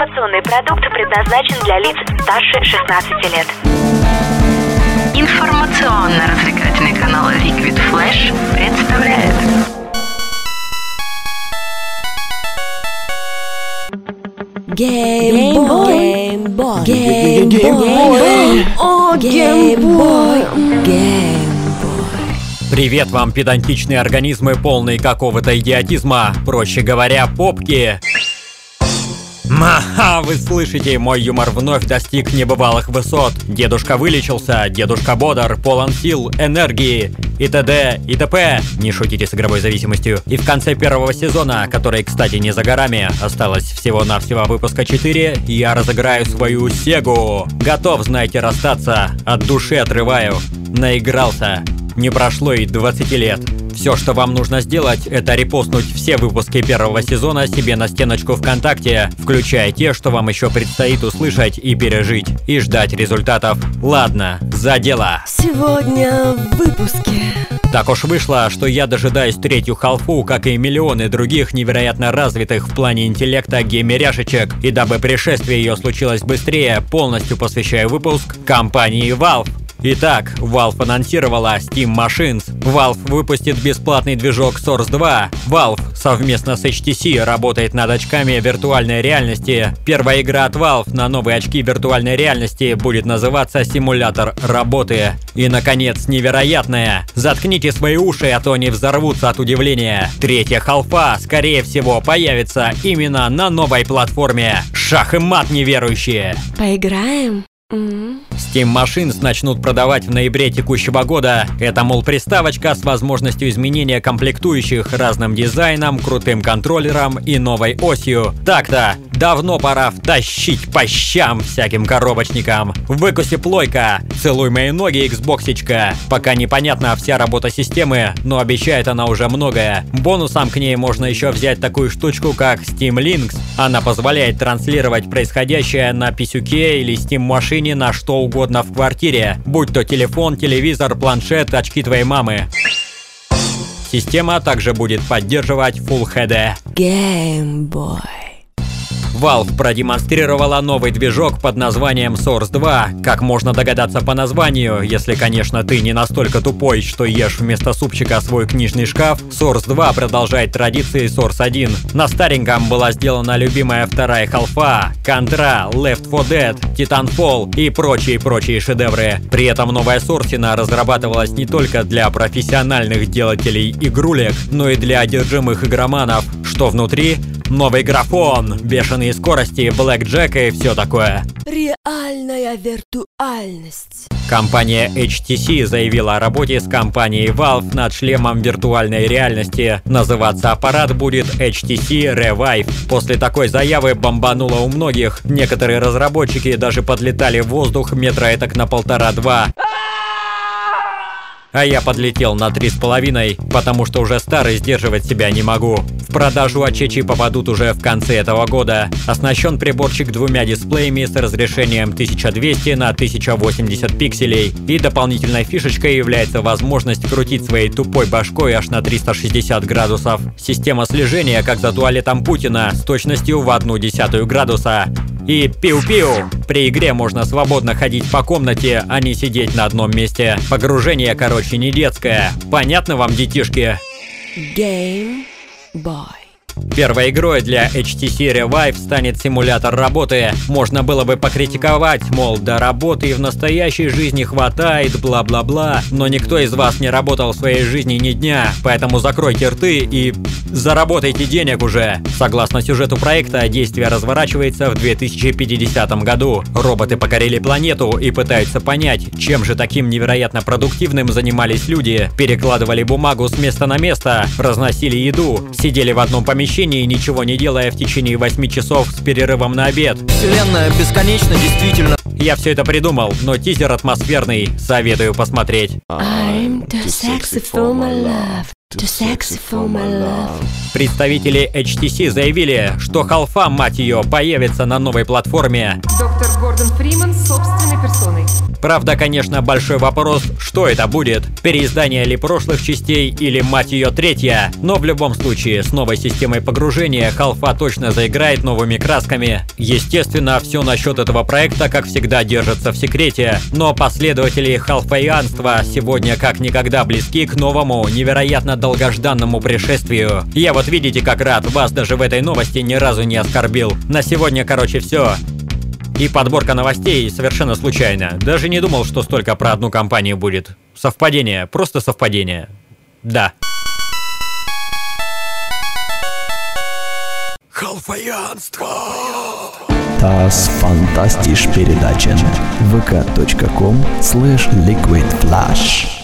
Информационный продукт предназначен для лиц старше 16 лет. Информационно-развлекательный канал Liquid Flash представляет Геймбой. Геймбой. О, геймбой. Геймбой. Привет вам, педантичные организмы, полные какого-то идиотизма. Проще говоря, попки. Маха, вы слышите, мой юмор вновь достиг небывалых высот. Дедушка вылечился, дедушка бодр, полон сил, энергии и т.д. и т.п. Не шутите с игровой зависимостью. И в конце первого сезона, который, кстати, не за горами, осталось всего-навсего выпуска 4, я разыграю свою Сегу. Готов, знаете, расстаться, от души отрываю. Наигрался. Не прошло и 20 лет. Все, что вам нужно сделать, это репостнуть все выпуски первого сезона себе на стеночку ВКонтакте, включая те, что вам еще предстоит услышать и пережить, и ждать результатов. Ладно, за дело! Сегодня в выпуске. Так уж вышло, что я дожидаюсь третью халфу, как и миллионы других невероятно развитых в плане интеллекта геймеряшечек, и дабы пришествие ее случилось быстрее, полностью посвящаю выпуск компании Valve. Итак, Valve анонсировала Steam Machines. Valve выпустит бесплатный движок Source 2. Valve совместно с HTC работает над очками виртуальной реальности. Первая игра от Valve на новые очки виртуальной реальности будет называться «Симулятор работы». И, наконец, невероятное. Заткните свои уши, а то они взорвутся от удивления. Третья халфа, скорее всего, появится именно на новой платформе. Шах и мат неверующие. Поиграем? Steam Machines начнут продавать в ноябре текущего года. Это, мол, приставочка с возможностью изменения комплектующих разным дизайном, крутым контроллером и новой осью. Так-то, давно пора втащить по щам всяким коробочникам. Выкуси плойка, целуй мои ноги, Xboxечка. Пока непонятна вся работа системы, но обещает она уже многое. Бонусом к ней можно еще взять такую штучку, как Steam Links. Она позволяет транслировать происходящее на писюке или Steam машине на что угодно в квартире, будь то телефон, телевизор, планшет, очки твоей мамы. Система также будет поддерживать Full HD. Геймбой. Valve продемонстрировала новый движок под названием Source 2. Как можно догадаться по названию, если, конечно, ты не настолько тупой, что ешь вместо супчика свой книжный шкаф, Source 2 продолжает традиции Source 1. На стареньком была сделана любимая вторая халфа, Contra, Left 4 Dead, Titanfall и прочие-прочие шедевры. При этом новая Сорсина разрабатывалась не только для профессиональных делателей игрулек, но и для одержимых игроманов. Что внутри? Новый графон, бешеные скорости, блэкджек и все такое. Реальная виртуальность. Компания HTC заявила о работе с компанией Valve над шлемом виртуальной реальности. Называться аппарат будет HTC Revive. После такой заявы бомбануло у многих. Некоторые разработчики даже подлетали в воздух метра этак на полтора-два. А я подлетел на три с половиной, потому что уже старый сдерживать себя не могу. В продажу ачечи попадут уже в конце этого года. Оснащен приборчик двумя дисплеями с разрешением 1200 на 1080 пикселей. И дополнительной фишечкой является возможность крутить своей тупой башкой аж на 360 градусов. Система слежения, как за туалетом Путина, с точностью в одну десятую градуса. И пиу-пиу! При игре можно свободно ходить по комнате, а не сидеть на одном месте. Погружение, короче, не детское. Понятно вам, детишки? Геймбой. Первой игрой для HTC Revive станет симулятор работы. Можно было бы покритиковать, мол, до работы и в настоящей жизни хватает, бла-бла-бла. Но никто из вас не работал в своей жизни ни дня, поэтому закройте рты и заработайте денег уже. Согласно сюжету проекта, действие разворачивается в 2050 году. Роботы покорили планету и пытаются понять, чем же таким невероятно продуктивным занимались люди. Перекладывали бумагу с места на место, разносили еду, сидели в одном помещении помещении, ничего не делая в течение 8 часов с перерывом на обед. Вселенная бесконечна, действительно. Я все это придумал, но тизер атмосферный, советую посмотреть. I'm too sexy for my love. Too sexy for my love. Представители HTC заявили, что халфа, мать ее, появится на новой платформе. Доктор Гордон Фриман собственной персоной. Правда, конечно, большой вопрос, что это будет? Переиздание ли прошлых частей или, мать ее, третья? Но в любом случае, с новой системой погружения Халфа точно заиграет новыми красками. Естественно, все насчет этого проекта, как всегда, держится в секрете. Но последователи халфаианства сегодня как никогда близки к новому, невероятно долгожданному пришествию. Я вот видите, как рад, вас даже в этой новости ни разу не оскорбил. На сегодня, короче, все. И подборка новостей совершенно случайно. Даже не думал, что столько про одну компанию будет. Совпадение, просто совпадение. Да. Халфаянство! Das Fantastisch Передача. vk.com slash liquidflash